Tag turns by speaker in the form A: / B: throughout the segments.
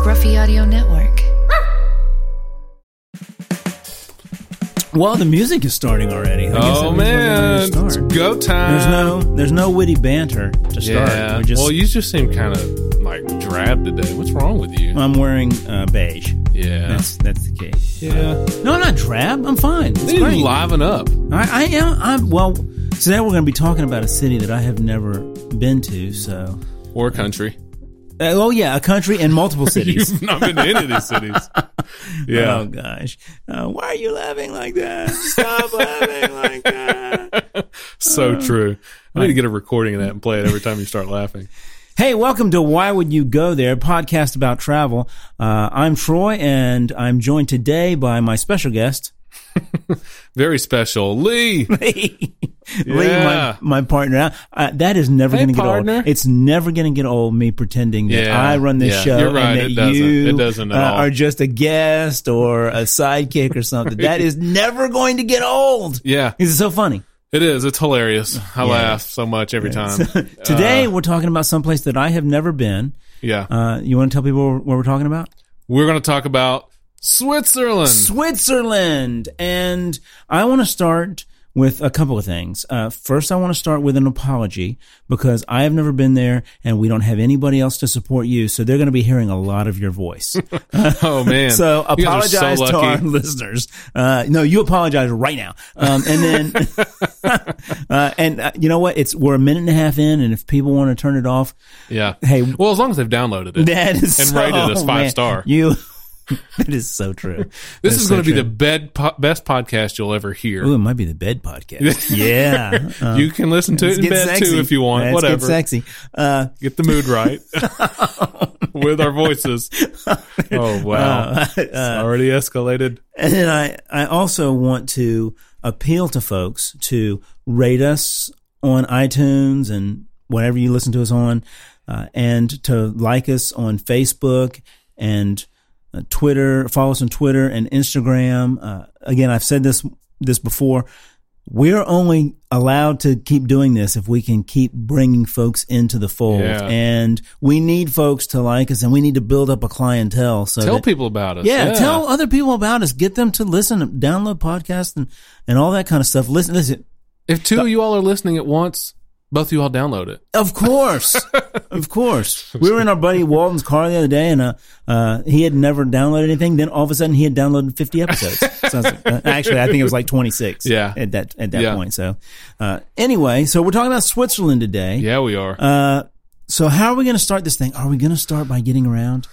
A: Scruffy Audio Network.
B: Well, the music is starting already. I guess that
C: Oh
B: means we're
C: man,
B: ready to
C: it's
B: start.
C: go time.
B: There's no, there's no witty banter to start.
C: Yeah.
B: We're just,
C: well, you just seem kind of like drab today. What's wrong with you?
B: I'm wearing uh, beige.
C: yeah.
B: That's that's the case.
C: yeah.
B: No, I'm not drab. I'm fine. It's
C: You
B: great.
C: liven up.
B: I, I am. I'm well. Today we're going to be talking about a city that I have never been to. So,
C: Or country.
B: Uh, oh yeah, a country and multiple cities.
C: You've not been to any of these cities. Yeah.
B: Oh gosh, uh, why are you laughing like that? Stop laughing like that.
C: so true. I need to get a recording of that and play it every time you start laughing.
B: Hey, welcome to Why Would You Go There, podcast about travel. Uh, I'm Troy, and I'm joined today by my special guest,
C: Very special. Lee.
B: Lee,
C: Yeah.
B: my, my partner. Uh, that is never
C: Hey,
B: going to get old. It's never going to get old. Me pretending that
C: Yeah,
B: I run this
C: yeah.
B: show
C: right,
B: and that
C: it doesn't.
B: you
C: It doesn't at
B: uh,
C: all.
B: are just a guest or a sidekick or something. That is never going to get old.
C: Yeah,
B: It's so funny.
C: it is. It's hilarious. I
B: Yeah.
C: laugh so much every time.
B: Today we're talking about someplace that I have never been.
C: Yeah.
B: Uh, you want to tell people what we're talking about?
C: We're going to talk about Switzerland.
B: Switzerland. And I want to start with a couple of things. Uh, first, I want to start with an apology because I have never been there and we don't have anybody else to support you. So they're going to be hearing a lot of your voice.
C: oh, man.
B: So
C: You
B: apologize
C: so
B: to our listeners. Uh, no, you apologize right now. Um, and then, uh, and uh, you know what? It's, we're a minute and a half in and if people want to turn it off,
C: Yeah.
B: Hey.
C: well, as long as they've downloaded it.
B: that is
C: And
B: so,
C: rated us five
B: man,
C: star.
B: You, that is so true.
C: This
B: That's
C: is
B: so
C: going to be the bed po- best podcast you'll ever hear.
B: Ooh, it might be the bed podcast. yeah. Uh,
C: you can listen to it in bed
B: sexy.
C: too if you want.
B: Let's
C: Whatever.
B: Get sexy. Uh,
C: Get the mood right with our voices. Oh wow,
B: uh,
C: It's already escalated.
B: and then I, I also want to appeal to folks to rate us on iTunes and whatever you listen to us on, uh, and to like us on Facebook and uh, Twitter. Follow us on Twitter and Instagram. Uh, again, I've said this this before. We're only allowed to keep doing this if we can keep bringing folks into the fold,
C: Yeah.
B: and we need folks to like us, and we need to build up a clientele. So
C: Tell
B: that-
C: people about us.
B: yeah, tell other people about us. Get them to listen, download podcasts, and, and all that kind of stuff. Listen, listen.
C: If two of you all are listening at once, both of you all download it.
B: Of course, of course. We were in our buddy Walton's car the other day, and uh, uh, he had never downloaded anything. Then all of a sudden, he had downloaded fifty episodes. Sounds like- uh, actually, I think it was like twenty six.
C: Yeah.
B: at that at that
C: Yeah.
B: point. So, uh, anyway, so we're talking about Switzerland today.
C: Yeah, we are.
B: Uh, so how are we going to start this thing? Are we going to start by getting around?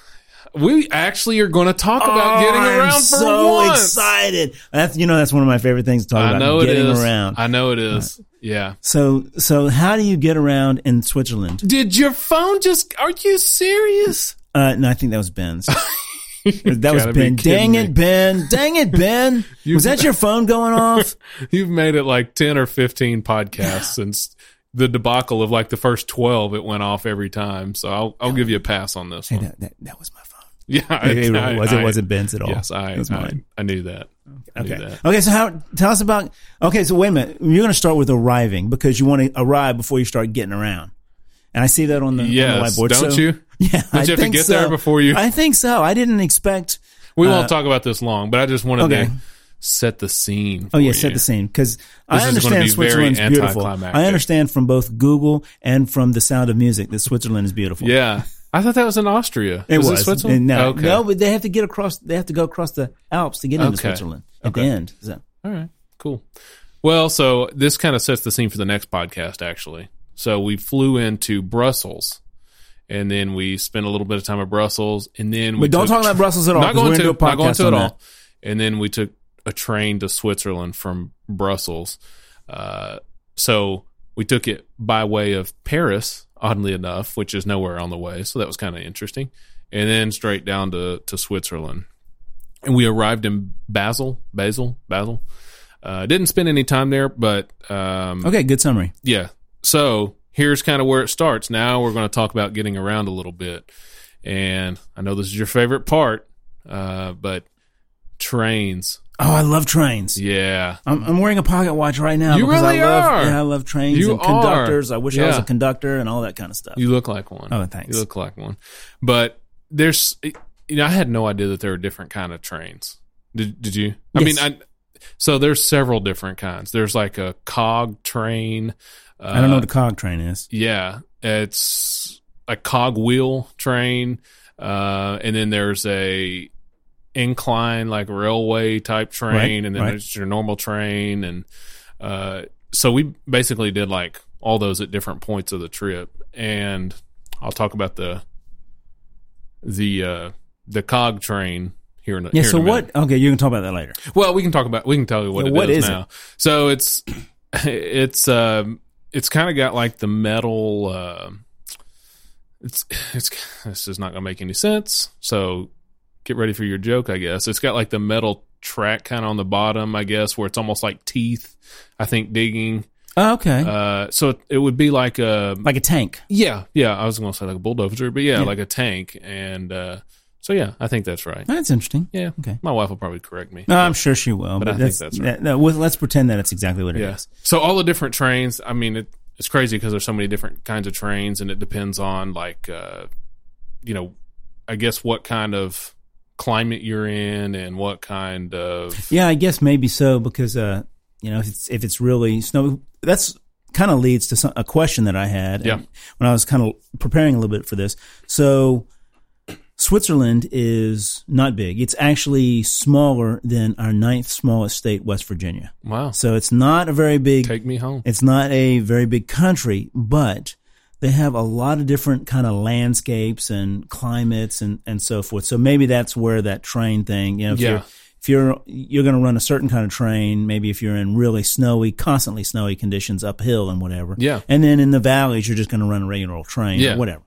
C: We actually are going to talk about getting
B: Oh,
C: around
B: I'm
C: for
B: so
C: once.
B: excited. That's you know that's one of my favorite things to talk
C: I
B: about.
C: know
B: getting
C: it is.
B: around.
C: I know it is. Yeah.
B: So, so how do you get around in Switzerland?
C: Did your phone just? Are you serious?
B: Uh, no, I think that was Ben's. that was Ben. Dang
C: me.
B: it, Ben. Dang it, Ben. was that your phone going off?
C: You've made it like ten or fifteen podcasts since the debacle of like the first twelve. It went off every time. So I'll I'll give you a pass on this
B: Hey,
C: one.
B: that, that, that was my phone.
C: Yeah, I,
B: It,
C: I-
B: was, it wasn't Ben's at all.
C: Yes, I,
B: it was mine.
C: I knew that. I knew
B: Okay.
C: that.
B: Okay. So how, tell us about, okay. So wait a minute. You're going to start with arriving because you want to arrive before you start getting around. And I see that on the, on the whiteboard.
C: don't
B: So-
C: you?
B: Yeah.
C: Don't
B: I
C: you have to get
B: so.
C: there before you-
B: I think so. I didn't expect,
C: We won't uh, talk about this long, but I just wanted
B: okay.
C: to set the scene.
B: Oh yeah,
C: for
B: set the scene because I
C: This is gonna
B: understand
C: be
B: Switzerland's beautiful. I understand from both Google and from the Sound of Music that Switzerland is beautiful.
C: Yeah, I thought that was in Austria.
B: it
C: was
B: was.
C: It Switzerland?
B: No,
C: okay.
B: no, but they have to get across. They have to go across the Alps to get into
C: Okay.
B: Switzerland at
C: Okay.
B: the end. So,
C: All right, cool. Well, so this kind of sets the scene for the next podcast, actually. So we flew into Brussels, and then we spent a little bit of time at Brussels, and then we
B: but don't
C: took
B: talk about Brussels at all.
C: not going
B: we're
C: to,
B: gonna do a
C: not going to at
B: that.
C: all. And then we took a train to Switzerland from Brussels. Uh, so we took it by way of Paris, oddly enough, which is nowhere on the way. So that was kind of interesting. And then straight down to, to Switzerland. And we arrived in Basel, Basel, Basel. Uh, didn't spend any time there, but um,
B: Okay, good summary.
C: yeah. So here's kind of where it starts. Now we're going to talk about getting around a little bit. And I know this is your favorite part, uh, but trains.
B: Oh, I love trains.
C: Yeah.
B: I'm, I'm wearing a pocket watch right now.
C: You
B: because
C: really
B: I love,
C: are.
B: Yeah, I love trains
C: You
B: and conductors.
C: are.
B: I wish I was a conductor and all that kind of stuff.
C: You look like one.
B: Oh, thanks.
C: You look like one. But there's you know, I had no idea that there were different kind of trains. Did did you? I
B: Yes.
C: mean, I so there's several different kinds. There's like a cog train. Uh,
B: I don't know what a cog train is.
C: Yeah, it's a cog wheel train, uh, and then there's a incline like railway type train,
B: Right,
C: and then
B: right.
C: there's your normal train, and uh, so we basically did like all those at different points of the trip, and I'll talk about the the uh, the cog train here in a,
B: Yeah.
C: here
B: So
C: in
B: what? Okay, you can talk about that later.
C: Well, we can talk about we can tell you what
B: Yeah,
C: it
B: what
C: is
B: is it?
C: now. So it's it's um it's kind of got like the metal. Uh, it's it's this is not gonna make any sense. So get ready for your joke, I guess. It's got like the metal track kind of on the bottom, I guess, where it's almost like teeth. I think digging.
B: Oh, okay.
C: Uh, so it, it would be like a
B: like a tank.
C: yeah yeah. I was gonna say like a bulldozer, but yeah,
B: Yeah.
C: like a tank. And uh, so yeah, I think that's right.
B: That's interesting.
C: Yeah.
B: Okay.
C: My wife will probably correct me.
B: No, I'm sure she will. But,
C: I think
B: that's,
C: right.
B: that- no, let's pretend that it's exactly what it is.
C: Yeah. So all the different trains. I mean, it, it's crazy because there's so many different kinds of trains, and it depends on like, uh, you know, I guess what kind of climate you're in and what kind of
B: Yeah, I guess maybe so because uh, you know if it's if it's really snowy, that's kind of leads to some, a question that I had.
C: Yeah.
B: when I was kind of preparing a little bit for this. So Switzerland is not big. It's actually smaller than our ninth smallest state, West Virginia.
C: wow.
B: So it's not a very big.
C: Take me home.
B: It's not a very big country, but they have a lot of different kind of landscapes and climates and, and so forth. So maybe that's where that train thing, you know, if
C: Yeah.
B: you're if you're you're going to run a certain kind of train, maybe if you're in really snowy, constantly snowy conditions uphill and whatever.
C: Yeah.
B: And then in the valleys, you're just going to run a regular old train
C: Yeah.
B: or whatever.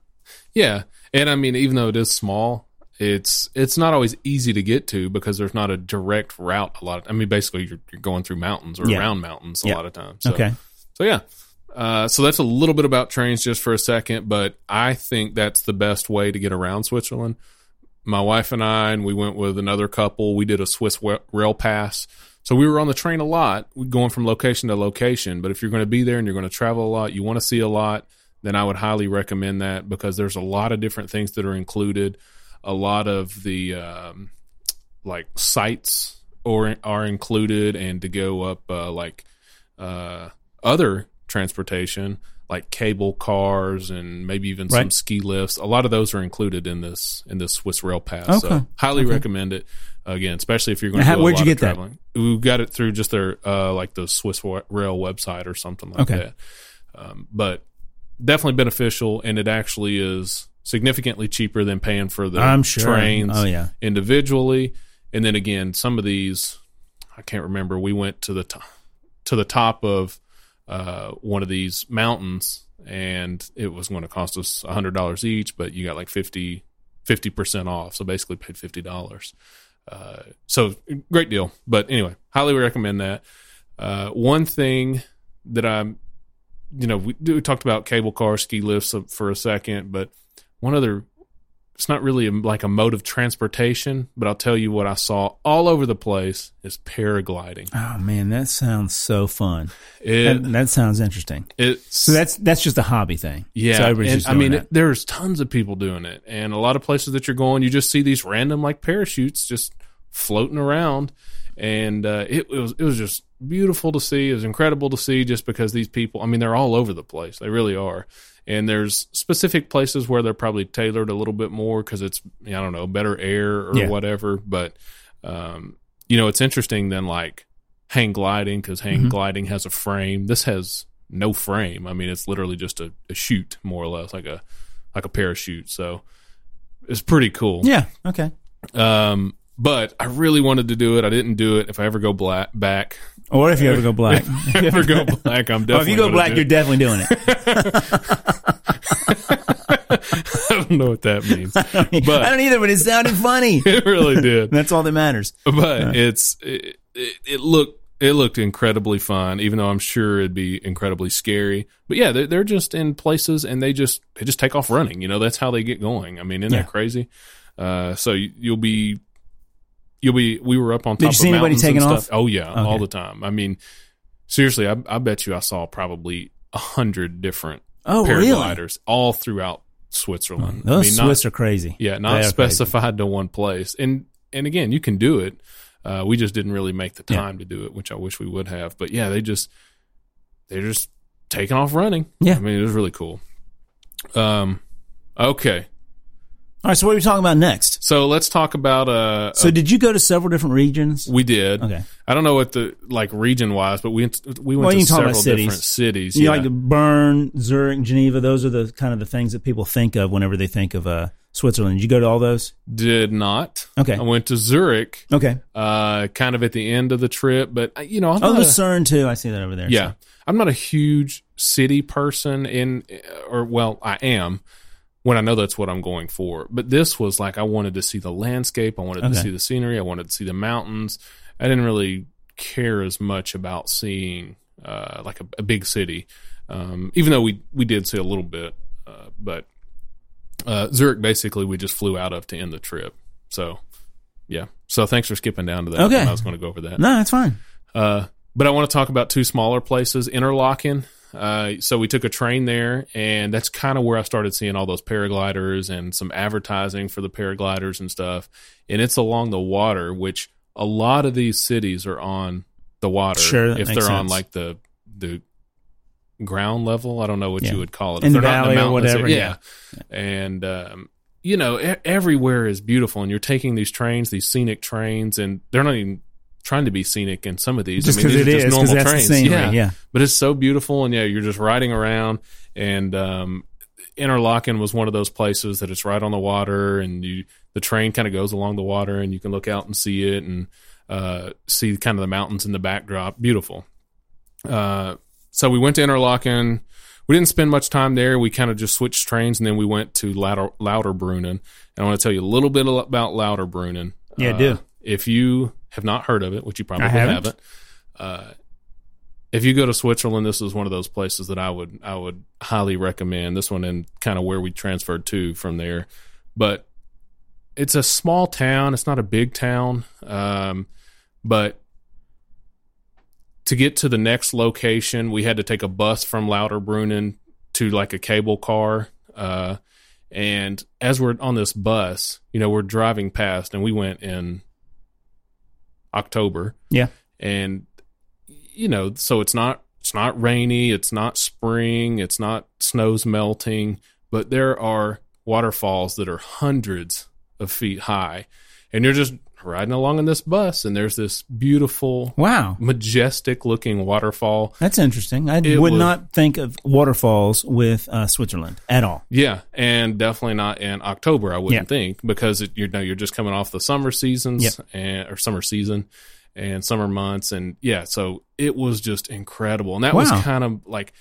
C: Yeah, and I mean, even though it is small, it's it's not always easy to get to because there's not a direct route. A lot. Of, I mean, basically, you're, you're going through mountains or
B: Yeah.
C: around mountains a
B: Yeah.
C: lot of times. So,
B: Okay.
C: So yeah. Uh, so that's a little bit about trains just for a second, but I think that's the best way to get around Switzerland. My wife and I, and we went with another couple. We did a Swiss rail pass. So we were on the train a lot, going from location to location. But if you're going to be there and you're going to travel a lot, you want to see a lot, then I would highly recommend that because there's a lot of different things that are included. A lot of the um, like sites or are included, and to go up uh, like uh, other transportation like cable cars and maybe even some ski lifts. A lot of those are included in this in this Swiss Rail Pass.
B: Okay.
C: So highly
B: Okay.
C: recommend it. Again, especially if you're going to
B: How-
C: do
B: where'd you get that?
C: We got it through just their uh, like the Swiss Rail website or something like
B: Okay.
C: that. Um, but definitely beneficial, and it actually is significantly cheaper than paying for the
B: sure.
C: trains
B: Oh yeah.
C: individually. And then again, some of these, I can't remember. We went to the top, to the top of uh, one of these mountains, and it was going to cost us hundred dollars each, but you got like 50 percent off. So basically, paid fifty dollars. Uh, so great deal. But anyway, highly recommend that. Uh, one thing that I'm, you know, we, we talked about cable car ski lifts for a second, but one other it's not really a, like a mode of transportation, but I'll tell you what I saw all over the place is paragliding.
B: Oh man, that sounds so fun.
C: It,
B: that, that sounds interesting.
C: it's
B: So that's that's just a hobby thing.
C: yeah.
B: So everybody's
C: and, I mean, it, there's tons of people doing it, and a lot of places that you're going, you just see these random like parachutes just floating around, and uh, it, it was it was just beautiful to see. It was incredible to see, just because these people, I mean, they're all over the place. They really are. And there's specific places where they're probably tailored a little bit more because it's I don't know better air or
B: Yeah.
C: whatever. But um, you know, it's interesting than like hang gliding because hang
B: Mhm.
C: gliding has a frame. This has no frame. I mean, it's literally just a, a chute, more or less, like a like a parachute. So it's pretty cool.
B: Yeah. Okay.
C: Um, but I really wanted to do it. I didn't do it. If I ever go black back,
B: Or if you ever go black.
C: if I ever go black, I'm definitely.
B: Oh, if you go black, you're definitely doing it.
C: I don't know what that means.
B: but I don't either, but it sounded funny.
C: it really did.
B: That's all that matters.
C: but it's it, it, it looked it looked incredibly fun even though i'm sure it'd be incredibly scary but yeah they're, they're just in places and they just they just take off running you know that's how they get going i mean isn't
B: Yeah.
C: that crazy uh so you, you'll be you'll be we were up on top Did
B: you see anybody taking
C: off? oh yeah all the time i mean seriously i, I bet you i saw probably a hundred different
B: Oh, really?
C: paragliders all throughout Switzerland.
B: Those
C: I mean, not-
B: Swiss are crazy.
C: yeah, not
B: are crazy.
C: specified to one place. And and again, you can do it. Uh, we just didn't really make the
B: Yeah.
C: time to do it, which I wish we would have. But yeah, they just they're just taking off running.
B: Yeah.
C: I mean, it was really cool. Um, okay,
B: All right, so what are we talking about next?
C: so let's talk about uh.
B: So did you go to several different regions?
C: we did.
B: Okay.
C: I don't know what the like region wise, but we we went
B: Well, you
C: to
B: can talk about
C: several
B: cities.
C: different cities.
B: You
C: yeah.
B: like Bern, Zurich, Geneva. Those are the kind of the things that people think of whenever they think of uh, Switzerland. Did you go to all those?
C: Did not.
B: Okay.
C: I went to Zurich,
B: Okay.
C: uh, kind of at the end of the trip, but uh, you know, I'm
B: Oh, Lucerne too. I see that over there.
C: Yeah.
B: So-
C: I'm not a huge city person in or well, I am when I know that's what I'm going for. But this was like I wanted to see the landscape, I wanted
B: Okay.
C: to see the scenery, I wanted to see the mountains. I didn't really care as much about seeing uh, like a, a big city. Um, even though we we did see a little bit, uh, but uh, Zurich basically we just flew out of to end the trip. So yeah. So thanks for skipping down to that.
B: Okay.
C: I was going to go over that.
B: No, that's fine.
C: Uh, but I want to talk about two smaller places, Interlaken. Uh, so we took a train there, and that's kind of where I started seeing all those paragliders and some advertising for the paragliders and stuff. And it's along the water, which a lot of these cities are on the water.
B: Sure,
C: if they're on like the the ground level, I don't know what
B: Yeah.
C: you would call it.
B: In
C: If
B: the
C: they're not
B: valley or whatever,
C: yeah. And um, you know, e- everywhere is beautiful, and you're taking these trains, these scenic trains, and they're not even trying to be scenic in some of these.
B: Just
C: I mean,
B: because it is,
C: just normal trains.
B: scenery.
C: yeah.
B: Yeah.
C: but it's so beautiful, and yeah, you're just riding around, and um, Interlaken was one of those places that it's right on the water, and you the train kind of goes along the water, and you can look out and see it, and uh, see kind of the mountains in the backdrop. Beautiful. Uh, so we went to Interlaken. We didn't spend much time there. We kind of just switched trains, and then we went to Lauter, Lauterbrunnen. And I want to tell you a little bit about Lauterbrunnen.
B: Yeah,
C: Uh,
B: do.
C: If you have not heard of it, which you probably
B: I haven't.
C: haven't, uh, if you go to Switzerland, this is one of those places that I would I would highly recommend. This one and kind of where we transferred to from there, but it's a small town. It's not a big town, um, but to get to the next location, we had to take a bus from Lauterbrunnen to like a cable car. Uh, and as we're on this bus, you know, we're driving past, and we went in October.
B: Yeah.
C: and you know, so it's not it's not rainy, it's not spring, it's not snow's melting, but there are waterfalls that are hundreds of feet high, and you're just riding along in this bus, and there's this beautiful,
B: Wow.
C: majestic looking waterfall.
B: That's interesting. I
C: It
B: would
C: was-
B: not think of waterfalls with uh, Switzerland at all.
C: Yeah, and definitely not in October. I wouldn't think because it, you know you're just coming off the summer seasons
B: Yep.
C: and or summer season and summer months, and yeah, so it was just incredible, and that
B: Wow.
C: was kind of like.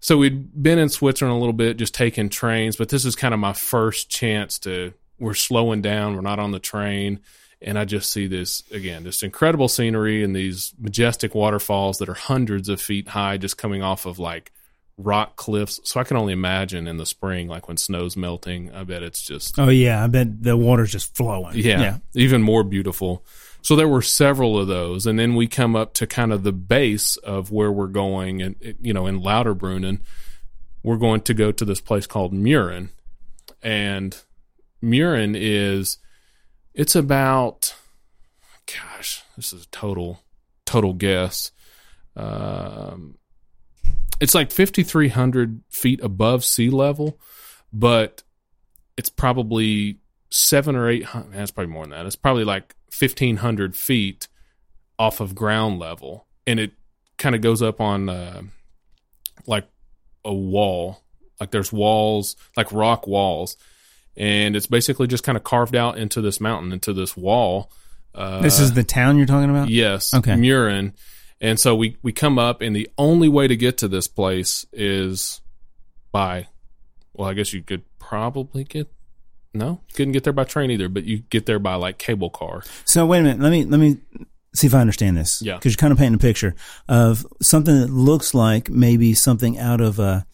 C: So we'd been in Switzerland a little bit, just taking trains, but this is kind of my first chance to. We're slowing down. We're not on the train, and I just see this again, this incredible scenery and these majestic waterfalls that are hundreds of feet high, just coming off of like rock cliffs. So I can only imagine in the spring, like when snow's melting. I bet it's just
B: Oh yeah, I bet the water's just flowing.
C: yeah, yeah. even more beautiful. So there were several of those, and then we come up to kind of the base of where we're going, and you know, in Lauterbrunnen, we're going to go to this place called Mürren, and Mürren is it's about gosh, this is a total total guess. Um, it's like fifty three hundred feet above sea level, but it's probably seven or eight hundred. That's probably more than that. It's probably like fifteen hundred feet off of ground level, and it kind of goes up on uh, like a wall. Like there's walls, like rock walls, and it's basically just kind of carved out into this mountain, into this wall. Uh,
B: This is the town you're talking about.
C: Yes.
B: Okay.
C: Mürren. And so we, we come up, and the only way to get to this place is by, well, I guess you could probably get, no, you couldn't get there by train either, but you get there by like cable car.
B: So wait a minute. Let me let me see if I understand this.
C: Yeah.
B: Because you're kind of painting a picture of something that looks like maybe something out of a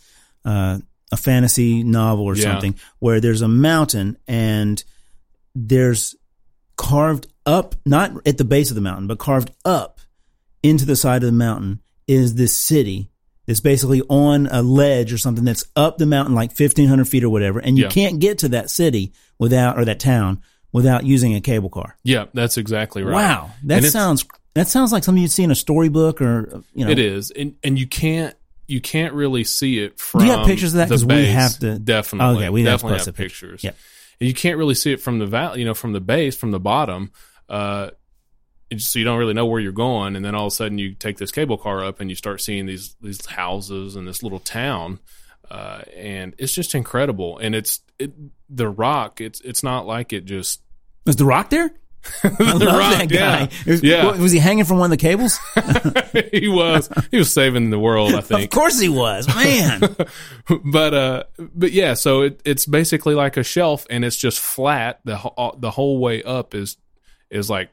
B: uh, a fantasy novel or
C: Yeah.
B: something, where there's a mountain and there's carved up, not at the base of the mountain, but carved up into the side of the mountain is this city that's basically on a ledge or something that's up the mountain like 1500 feet or whatever. And you
C: Yeah.
B: can't get to that city without, or that town without using a cable car.
C: Yeah, that's exactly right.
B: Wow. That sounds, that sounds like something you'd see in a storybook or, you know.
C: It is, and and you can't you can't really see it from.
B: Do you have pictures of that?
C: the
B: 'Cause we have to-
C: definitely.
B: Okay, have to
C: definitely have
B: picture.
C: pictures.
B: Yep.
C: and you can't really see it from the val, you know, from the base, from the bottom. Uh, so you don't really know where you're going, and then all of a sudden you take this cable car up and you start seeing these these houses and this little town, uh, and it's just incredible. And it's it, the rock. It's it's not like it just
B: is The Rock there? I love
C: Rock,
B: that guy.
C: yeah.
B: Was,
C: Yeah.
B: was he hanging from one of the cables?
C: he was he was saving the world. I think.
B: of course he was, man.
C: but uh but yeah so it, it's basically like a shelf and it's just flat the whole the whole way up is is like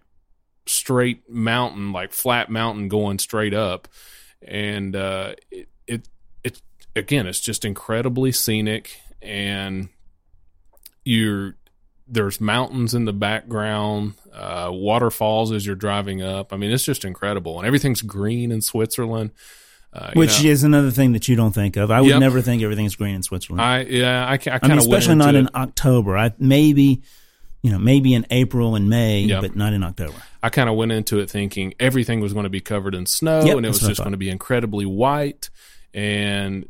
C: straight mountain like flat mountain going straight up and uh it it, it again it's just incredibly scenic and you're there's mountains in the background uh waterfalls as you're driving up i mean it's just incredible and everything's green in switzerland uh,
B: Which
C: know.
B: is another thing that you don't think of. I would
C: Yep.
B: never think everything's green in Switzerland. I,
C: I yeah, I, I
B: mean,
C: kind of
B: especially not in October. I maybe, you know, maybe in April and May,
C: Yep.
B: but not in October.
C: I kind of went into it thinking everything was going to be covered in snow
B: Yep,
C: and it was just going to be incredibly white, and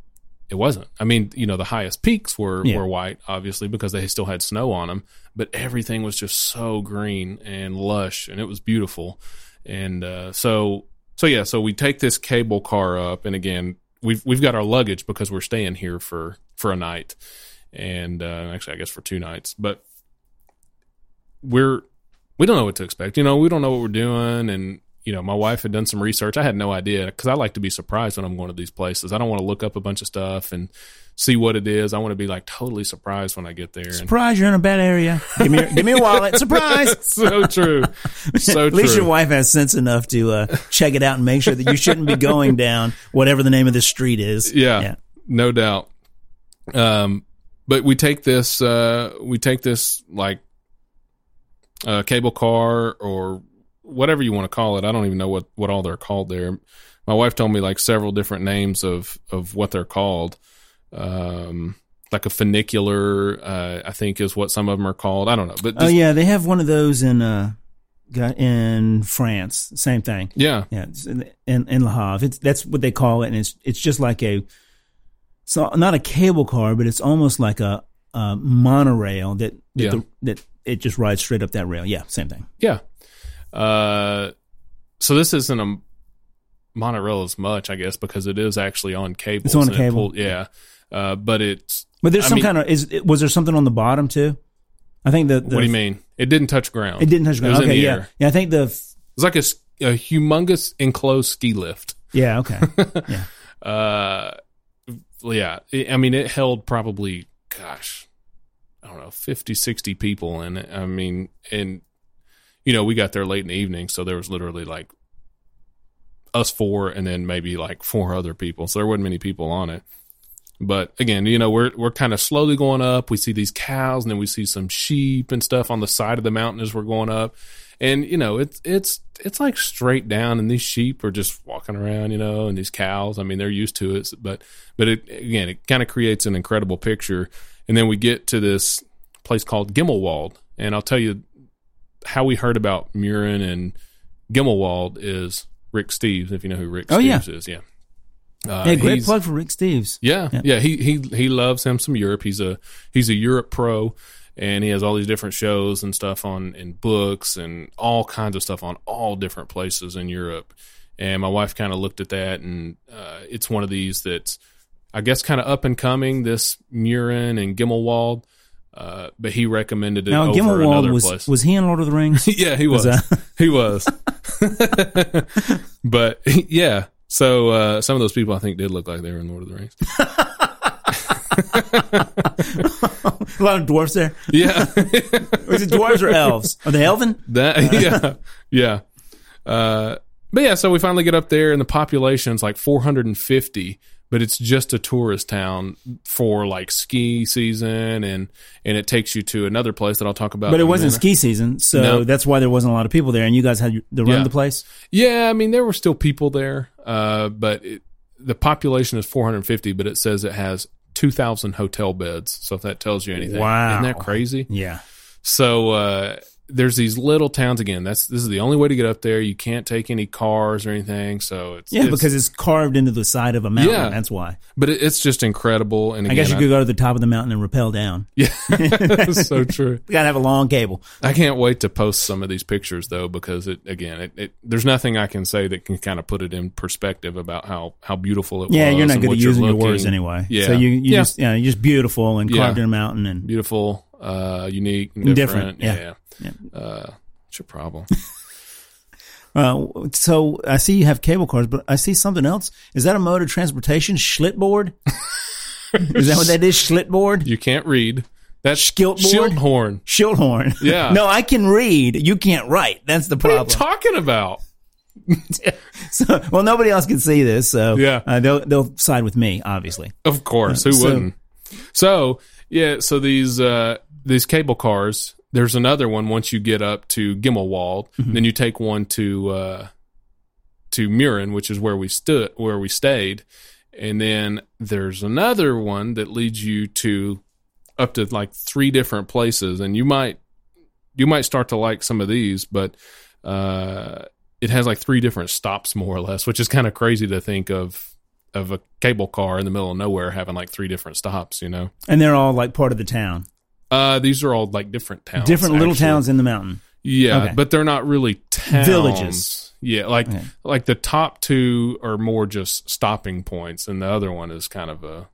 C: it wasn't. I mean, you know, the highest peaks were
B: Yeah.
C: were white, obviously, because they still had snow on them, but everything was just so green and lush, and it was beautiful. And uh, so, so yeah, so we take this cable car up, and again, we've we've got our luggage because we're staying here for for a night, and uh, actually, I guess for two nights, but we're we don't know what to expect. You know, we don't know what we're doing. And, you know, my wife had done some research. I had no idea because I like to be surprised when I'm going to these places. I don't want to look up a bunch of stuff and see what it is. I want to be like totally surprised when I get there. And
B: Surprise, you're in a bad area. Give me your, give me your wallet. Surprise.
C: so true. So true.
B: At least your wife has sense enough to uh, check it out and make sure that you shouldn't be going down whatever the name of this street is.
C: Yeah, no doubt. Um, but we take this, uh, we take this like uh, cable car or whatever you want to call it. I don't even know what what all they're called there. My wife told me like several different names of of what they're called. Um, like a funicular, uh, I think is what some of them are called. I don't know, but
B: Oh yeah, they have one of those in uh, in France. Same thing.
C: yeah,
B: Yeah, in, in in Le Havre. It's that's what they call it, and it's it's just like a, so not a cable car, but it's almost like a, a monorail that that,
C: Yeah.
B: the, that it just rides straight up that rail. Yeah, same thing.
C: Yeah. Uh, so this isn't a monorail as much, I guess, because it is actually on cable.
B: It's on a cable.
C: yeah. Uh, but it's
B: But there's
C: I
B: some
C: mean-
B: kind of is was there something on the bottom too? I think the, the
C: what do you mean? It didn't touch ground.
B: It didn't touch ground.
C: was in
B: Okay,
C: the
B: yeah,
C: air.
B: yeah. I think the
C: It's like a, a humongous enclosed ski lift.
B: yeah. Okay, yeah.
C: Uh, yeah. I mean, it held probably, gosh, I don't know, 50, 60 people in it. I mean, and, you know, we got there late in the evening, so there was literally like us four and then maybe like four other people. So there wasn't many people on it. But again, you know, we're we're kind of slowly going up. We see these cows and then we see some sheep and stuff on the side of the mountain as we're going up. And you know, it's it's it's like straight down and these sheep are just walking around, you know, and these cows, I mean, they're used to it, but but it again, it kind of creates an incredible picture. And then we get to this place called Gimmelwald, and I'll tell you how we heard about Mürren and Gimmelwald is Rick Steves, if you know who Rick
B: Oh, yeah.
C: Steves is, yeah. Uh,
B: Hey, great plug for Rick Steves.
C: yeah,
B: Yeah.
C: yeah, He he he loves him some Europe. He's a he's a Europe pro, and he has all these different shows and stuff on in books and all kinds of stuff on all different places in Europe. And my wife kind of looked at that, and uh, it's one of these that's I guess kind of up and coming. This Mürren and Gimmelwald, uh, but he recommended it
B: Now,
C: over
B: Gimmelwald
C: another
B: was
C: place.
B: was he in Lord of the Rings?
C: yeah, he was.
B: Was,
C: he was. but yeah, so uh, some of those people I think did look like they were in Lord of the Rings.
B: a lot of dwarfs there.
C: Yeah,
B: Was it dwarves or elves? Are they elven?
C: that yeah, yeah. Uh, but yeah, so we finally get up there, and the population's like 450, but it's just a tourist town for like ski season, and and it takes you to another place that I'll talk about.
B: But it wasn't
C: minute.
B: ski season, so
C: No.
B: that's why there wasn't a lot of people there. And you guys had to run
C: Yeah.
B: the place.
C: Yeah, I mean there were still people there, uh, but it, the population is 450, but it says it has 2,000 hotel beds. So if that tells you anything,
B: Wow.
C: isn't that crazy?
B: Yeah.
C: So uh, there's these little towns again. That's this is the only way to get up there. You can't take any cars or anything. So it's
B: Yeah,
C: it's-
B: because it's carved into the side of a mountain.
C: Yeah.
B: That's why.
C: but it, it's just incredible. And
B: I guess you could go to the top of the mountain and rappel down.
C: yeah, it's so true.
B: You gotta have a long cable.
C: I can't wait to post some of these pictures though, because it again, it, it there's nothing I can say that can kind of put it in perspective about how how beautiful it
B: Yeah,
C: was.
B: Yeah, you're not good at using your words anyway.
C: Yeah.
B: So you, you
C: Yeah.
B: just, yeah, you're just beautiful and
C: Yeah.
B: carved in a mountain and
C: Beautiful, uh, unique, and
B: Different,
C: different.
B: yeah.
C: yeah. Uh, what's your problem?
B: Uh, so I see you have cable cars, but I see something else. Is that a mode of transportation? Schlitboard? is that what that is? Schlitboard?
C: you can't read. That's
B: Skiltboard?
C: Schilthorn.
B: Schilthorn.
C: Yeah.
B: no, I can read. You can't write. That's the
C: What are you
B: problem.
C: talking about?
B: so, well, nobody else can see this, so
C: Yeah.
B: uh, they'll they'll side with me, obviously.
C: Of course, who
B: so-
C: wouldn't? So yeah, so these uh, these cable cars. There's another one once you get up to Gimmelwald.
B: Mm-hmm.
C: Then you take one to uh, to Mürren, which is where we stood, where we stayed, and then there's another one that leads you to up to like three different places, and you might you might start to like some of these, but uh, it has like three different stops more or less, which is kind of crazy to think of of a cable car in the middle of nowhere having like three different stops, you know.
B: And they're all like part of the town,
C: Uh these are all like different towns.
B: different little
C: actually.
B: towns in the mountain.
C: Yeah,
B: Okay.
C: but they're not really towns.
B: Villages.
C: Yeah, like
B: Okay.
C: like the top two are more just stopping points and the other one is kind of a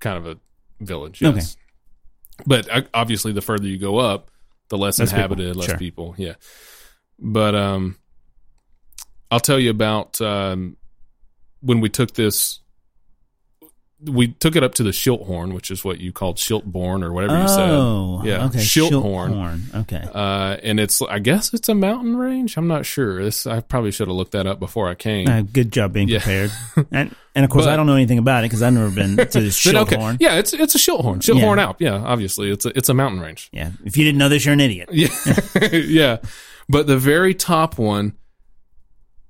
C: kind of a village. Yes. But uh, obviously the further you go up, the less
B: Less people.
C: inhabited, less
B: Sure.
C: people. Yeah. But um I'll tell you about um when we took this we took it up to the Schilthorn, which is what you called Schiltborn or whatever you said.
B: Oh,
C: Yeah,
B: okay.
C: Schilthorn.
B: Schilthorn. Okay.
C: Uh, and it's, I guess it's a mountain range. I'm not sure. This, I probably should have looked that up before I came.
B: Uh, good job being
C: Yeah.
B: prepared. And and of course,
C: But-
B: I don't know anything about it because I've never been to
C: But okay,
B: Schilthorn.
C: yeah, it's it's a Schilthorn, Schilthorn
B: Yeah.
C: Alp. Yeah, obviously, it's a it's a mountain range.
B: Yeah. If you didn't know this, you're an idiot.
C: Yeah, yeah. But the very top one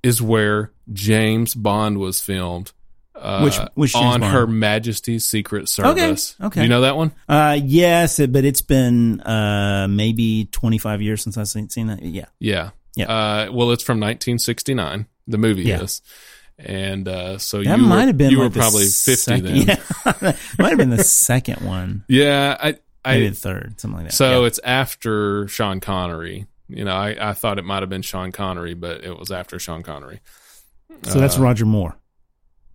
C: is where James Bond was filmed. Uh,
B: Which- which James
C: on
B: Bond?
C: Her Majesty's Secret Service.
B: okay.
C: Do you know that one?
B: Uh, yes, but it's been uh maybe 25 years since I've seen, seen that. Yeah.
C: Yeah.
B: Yeah.
C: Uh, well, it's from 1969. The movie
B: Yeah.
C: is, and uh, so
B: That
C: you
B: might
C: were,
B: have been
C: you
B: like
C: were probably 50
B: second-
C: then.
B: Yeah. might have been the second one.
C: Yeah, I,
B: Maybe
C: I
B: the third, something like that.
C: so
B: Yeah.
C: it's after Sean Connery. You know, I, I thought it might have been Sean Connery, but it was after Sean Connery.
B: so that's
C: uh,
B: Roger Moore.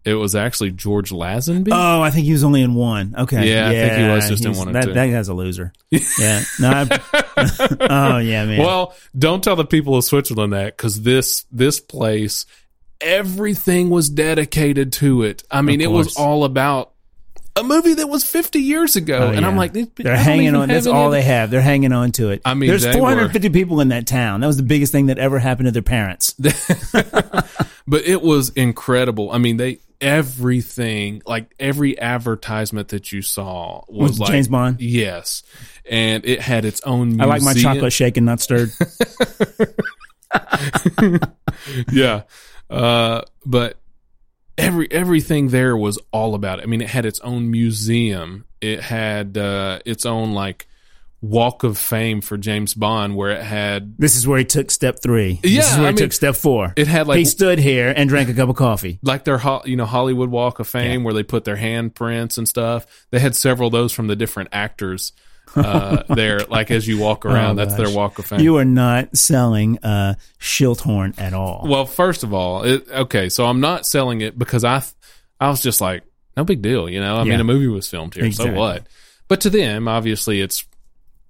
C: It was actually George Lazenby.
B: Oh, I think he was only in one. Okay.
C: Yeah, I think he was just in one
B: that,
C: two.
B: That guy's a loser. Yeah. No, I, oh, yeah, man.
C: Well, don't tell the people of Switzerland that because this this place, everything was dedicated to it. I mean, it was all about a movie that was 50 years ago,
B: Oh,
C: and I'm like,
B: They're hanging on. That's all they have. They're hanging on to it.
C: I mean,
B: there's
C: they
B: 450 people in that town. That was the biggest thing that ever happened to their parents.
C: but it was incredible. I mean, they everything like every advertisement that you saw was
B: Was
C: like
B: James Bond?
C: Yes, and it had its own. Museum.
B: I like my chocolate shaken, not stirred.
C: yeah. Uh, but every everything there was all about it. I mean, it had its own museum. It had uh, its own like walk of fame for James Bond, where it had
B: this is where he took step three.
C: Yeah,
B: this is where
C: I
B: he
C: mean,
B: took step four.
C: it had like
B: he stood here and drank a cup of coffee.
C: like their you know Hollywood Walk of Fame where they put their handprints and stuff. They had several of those from the different actors uh, there. Like as you walk around,
B: Oh,
C: that's
B: gosh.
C: their Walk of Fame.
B: You are not selling uh, Schilthorn at all.
C: Well, first of all, it, okay, so I'm not selling it because I, I was just like, no big deal, you know. I mean, a movie was filmed here,
B: Exactly.
C: so what? But to them, obviously, it's,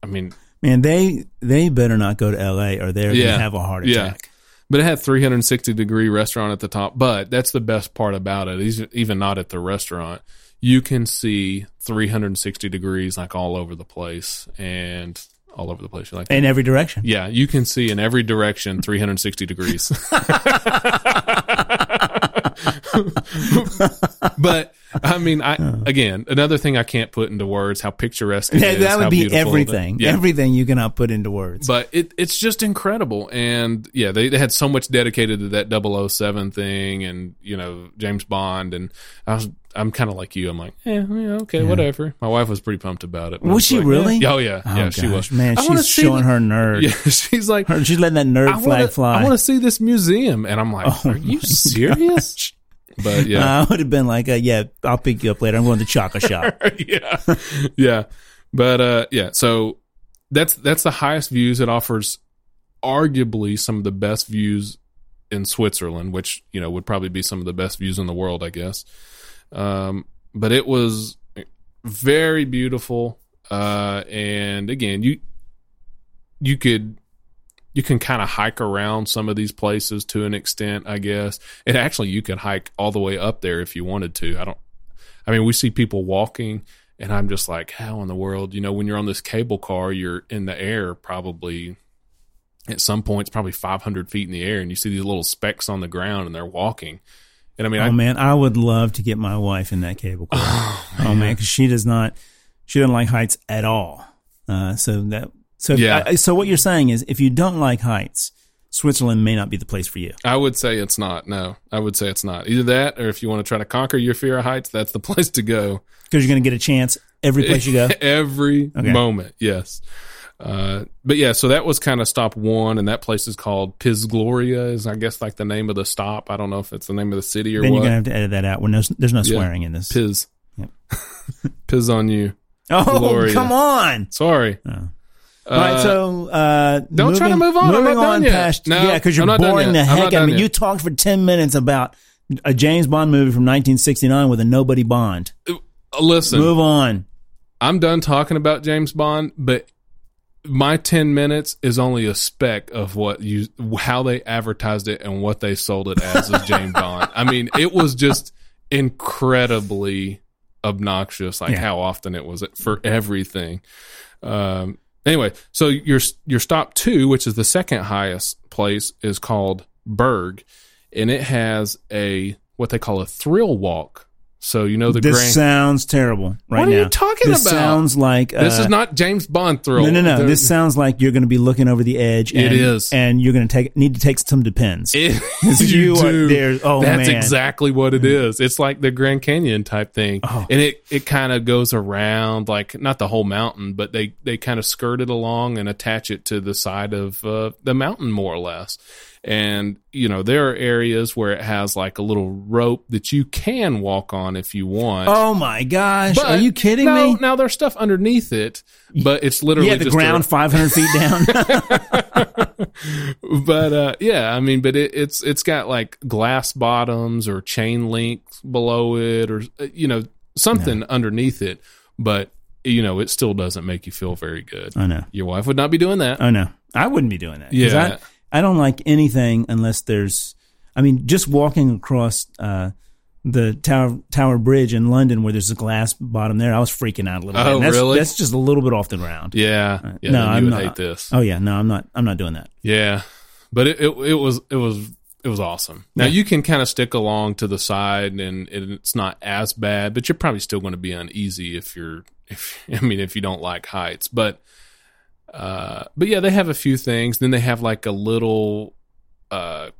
C: I mean,
B: Man, they they better not go to L.A. or they're
C: Yeah.
B: gonna have a heart
C: Yeah.
B: attack.
C: but it had 360 degree restaurant at the top. But that's the best part about it. even not at the restaurant, you can see 360 degrees like all over the place and all over the place. You like, that?
B: in every direction.
C: yeah, you can see in every direction 360 degrees. but I mean, I again another thing I can't put into words how picturesque it
B: that,
C: is,
B: that
C: how
B: would be
C: beautiful it is.
B: everything.
C: Yeah.
B: Everything you cannot put into words.
C: but it it's just incredible and yeah they, they had so much dedicated to that 007 thing and you know james bond and i was i'm kind of like you i'm like eh, yeah okay whatever my wife was pretty pumped about it
B: Was
C: was
B: she
C: like,
B: really?
C: yeah. oh yeah
B: oh,
C: yeah
B: gosh,
C: she was
B: Man,
C: I wanna
B: she's showing
C: the-
B: her nerd.
C: yeah she's like
B: Her, she's letting that nerd
C: I
B: flag
C: wanna,
B: fly.
C: I want to see this museum, and I'm like,
B: Oh
C: "Are you
B: my
C: serious?" But yeah,
B: I would have been like, uh, yeah, I'll pick you up later. I'm going to Chaka Shop.
C: yeah, yeah. But uh, yeah, so that's that's the highest views. It offers arguably some of the best views in Switzerland, which you know would probably be some of the best views in the world, I guess. Um, but it was very beautiful, uh, and again, you you could you can kind of hike around some of these places to an extent, I guess. And actually, you could hike all the way up there if you wanted to. I don't. I mean, we see people walking, and I'm just like, how in the world? You know, when you're on this cable car, you're in the air probably at some points, probably 500 feet in the air, and you see these little specks on the ground, and they're walking. And I mean, I,
B: Oh man, I would love to get my wife in that cable car. oh man, because she does not, she doesn't like heights at all. Uh, so that, so
C: Yeah.
B: I, so what you're saying is, if you don't like heights, Switzerland may not be the place for you.
C: I would say it's not. No, I would say it's not. Either that, or if you want to try to conquer your fear of heights, that's the place to go.
B: Because you're going to get a chance every place you go.
C: Every
B: Okay.
C: moment, yes. Uh, but yeah, so that was kind of stop one, and that place is called Piz Gloria, is I guess like the name of the stop. I don't know if it's the name of the city or
B: then
C: what.
B: you're going to have to edit that out when there's, there's no
C: Yeah.
B: swearing in this.
C: Piz.
B: Yep.
C: Piz on you.
B: oh,
C: Gloria.
B: come on.
C: Sorry.
B: Oh.
C: Uh,
B: All right, so uh,
C: don't try to move on.
B: Moving on past,
C: No,
B: yeah, because you're boring the
C: yet. I'm not
B: heck out of me. You talked for ten minutes about a James Bond movie from 1969 with a nobody Bond.
C: uh, listen,
B: Move on.
C: I'm done talking about James Bond, but my 10 minutes is only a speck of what you how they advertised it and what they sold it as as James Bond. I mean, it was just incredibly obnoxious like
B: Yeah.
C: how often it was for everything. Um anyway, so your your stop 2, which is the second highest place is called Birg and it has a what they call a thrill walk. So you know the
B: this
C: grand
B: sounds terrible right
C: What are
B: now.
C: you talking
B: this
C: about?
B: This sounds like uh,
C: This is not James Bond thrill.
B: no, no, no.
C: The-
B: This sounds like you're going to be looking over the edge. And,
C: It is.
B: and you're going to take need to take some depends.
C: It-
B: you
C: you
B: are
C: do.
B: there. Oh
C: That's
B: man,
C: exactly what it is. It's like the Grand Canyon type thing,
B: Oh.
C: and it it kind of goes around like not the whole mountain, but they they kind of skirt it along and attach it to the side of uh, the mountain more or less. And you know there are areas where it has like a little rope that you can walk on if you want.
B: Oh my gosh,
C: But
B: are you kidding
C: no,
B: me?
C: Now there's stuff underneath it, but it's literally
B: Yeah, the
C: just a-
B: ground 500 feet down.
C: but uh yeah i mean but it, it's it's got like glass bottoms or chain links below it or uh, you know something underneath it but you know it still doesn't make you feel very good
B: I know.
C: your wife would not be doing that
B: I know. I wouldn't be doing that.
C: Yeah.
B: I, don't like anything unless there's. I mean, just walking across uh, the Tower Tower Bridge in London, where there's a glass bottom there, I was freaking out a little bit.
C: Oh,
B: And that's,
C: really?
B: That's just a little bit off the ground.
C: yeah yeah
B: no, I'm not.
C: hate this
B: Oh yeah, no, I'm not. I'm not doing that.
C: yeah but it, it it was it was it was awesome now
B: Yeah.
C: you can kind of stick along to the side and, and it's not as bad but you're probably still going to be uneasy if you're if i mean if you don't like heights but uh but yeah they have a few things then they have like a little uh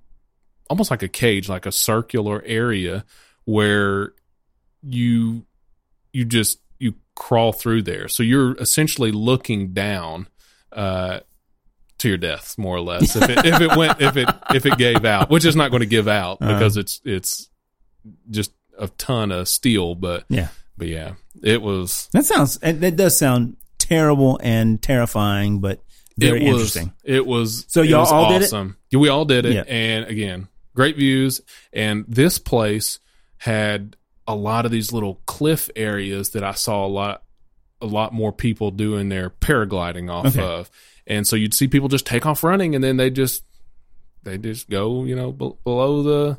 C: almost like a cage like a circular area where you you just you crawl through there so you're essentially looking down uh to your death more or less if it if it went if it if it gave out which is not going to give out
B: Uh-huh.
C: because it's it's just a ton of steel but
B: Yeah,
C: but yeah it was
B: that sounds. That does sound terrible and terrifying, but very
C: it was,
B: interesting.
C: It was
B: So y'all
C: was
B: all did it?
C: We all did it,
B: Yeah.
C: and again, great views. And this place had a lot of these little cliff areas that I saw a lot, a lot more people doing their paragliding off
B: Okay.
C: of. And so you'd see people just take off running, and then they just they just go, you know, be- below the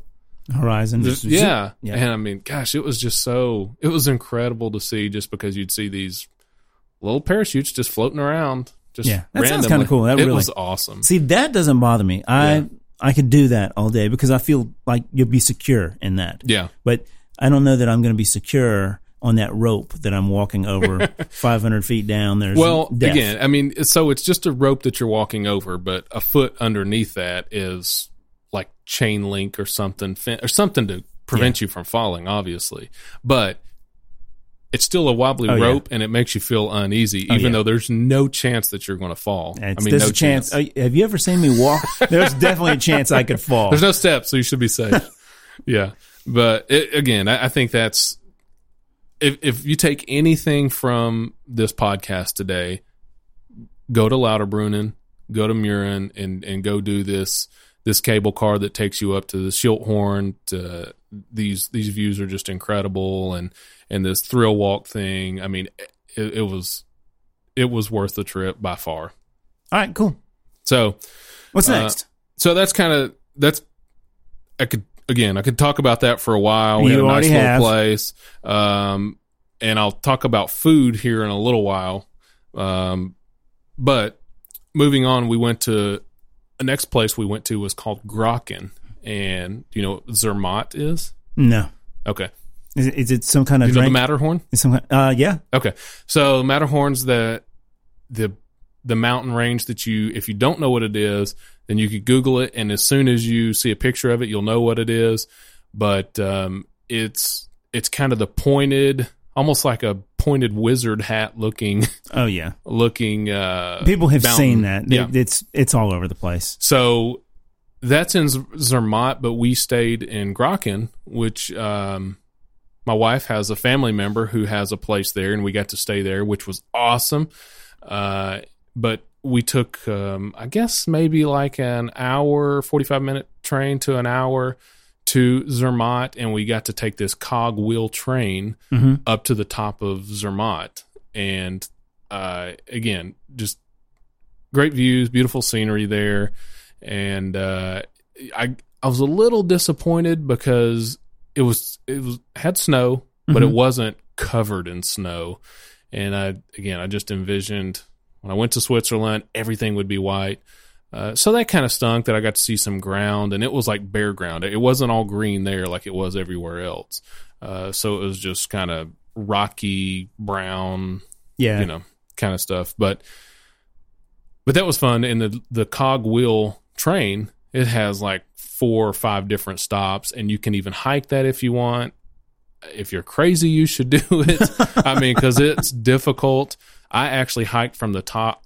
B: Horizon.
C: just- yeah.
B: yeah.
C: And I mean, gosh, it was just so it was incredible to see just because you'd see these little parachutes just floating around. Just
B: Yeah, that sounds kinda cool. That
C: it
B: really-
C: was awesome.
B: See, that doesn't bother me. I
C: Yeah.
B: I could do that all day because I feel like you'll be secure in that.
C: Yeah.
B: But I don't know that I'm going to be secure on that rope that I'm walking over 500 feet down. There's
C: Well,
B: death.
C: again, I mean, so it's just a rope that you're walking over, but a foot underneath that is like chain link or something, or something to prevent you from falling, obviously. But it's still a wobbly
B: Oh, yeah.
C: rope, and it makes you feel uneasy, even
B: yeah.
C: though there's no chance that you're going to fall. I mean,
B: there's
C: no
B: a chance. uh, have you ever seen me walk? There's definitely a chance I could fall.
C: There's no steps, so you should be safe. yeah, but it, again, I, I think that's if if you take anything from this podcast today, go to Lauterbrunnen, go to Mürren, and and go do this this cable car that takes you up to the Schilthorn. To, these these views are just incredible, and and this thrill walk thing. I mean, it, it was it was worth the trip by far.
B: All right, cool.
C: So
B: What's
C: Uh,
B: next?
C: so that's kind of that's I could again I could talk about that for a while. We
B: You
C: had a nice little
B: have.
C: place, um, and I'll talk about food here in a little while. Um, but moving on, we went to the next place we went to was called Grächen, and do you know what Zermatt is?
B: No.
C: Okay,
B: Is it, is it some kind of
C: you know the? Matterhorn.
B: Is some kind, uh, yeah.
C: Okay. So Matterhorn's the the the mountain range that you if you don't know what it is, then you could Google it and as soon as you see a picture of it, you'll know what it is. But um it's it's kind of the pointed almost like a pointed wizard hat looking
B: Oh, yeah.
C: looking uh
B: People have
C: mountain.
B: seen that.
C: Yeah.
B: It's it's all over the place.
C: So that's in Zermatt, but we stayed in Grächen, which um, my wife has a family member who has a place there, and we got to stay there, which was awesome. Uh, but we took, um, I guess, maybe like an hour, 45 minute train to an hour to Zermatt, and we got to take this cog wheel train
B: Mhm.
C: up to the top of Zermatt. And uh, again, just great views, beautiful scenery there, and uh, I I was a little disappointed because it was it was had snow, but it
B: Mhm.
C: wasn't covered in snow, and I again I just envisioned when I went to Switzerland everything would be white. Uh, so that kind of stunk that I got to see some ground, and it was like bare ground. It wasn't all green there like it was everywhere else. Uh, so it was just kind of rocky brown,
B: Yeah.
C: you know, kind of stuff. But but that was fun. And the the cog wheel train, it has like four or five different stops, and you can even hike that if you want. If you're crazy, you should do it. I mean, because it's difficult. I actually hiked from the top,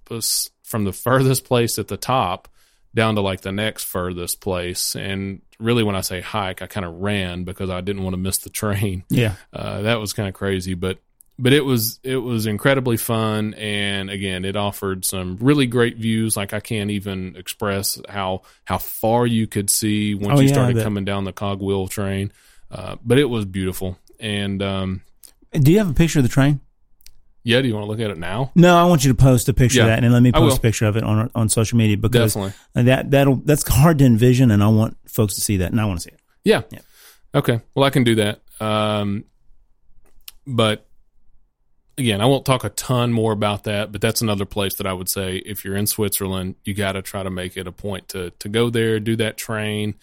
C: from the furthest place at the top down to like the next furthest place. And really, when I say hike, I kind of ran because I didn't want to miss the train
B: yeah.
C: uh, that was kind of crazy, but but it was it was incredibly fun, and again, it offered some really great views. Like I can't even express how how far you could see once
B: Oh,
C: you
B: yeah,
C: started coming down the cogwheel train. Uh, but it was beautiful, and um,
B: Do you have a picture of the train?
C: yeah, do you want to look at it now?
B: No, I want you to post a picture
C: Yeah,
B: of that, and then let me post a picture of it on on social media because
C: Definitely,
B: that that'll that's hard to envision, and I want folks to see that, and I want to see it.
C: yeah.
B: Yeah.
C: Okay, well, I can do that. Um, but again, I won't talk a ton more about that, but that's another place that I would say if you're in Switzerland, you got to try to make it a point to to go there, do that train,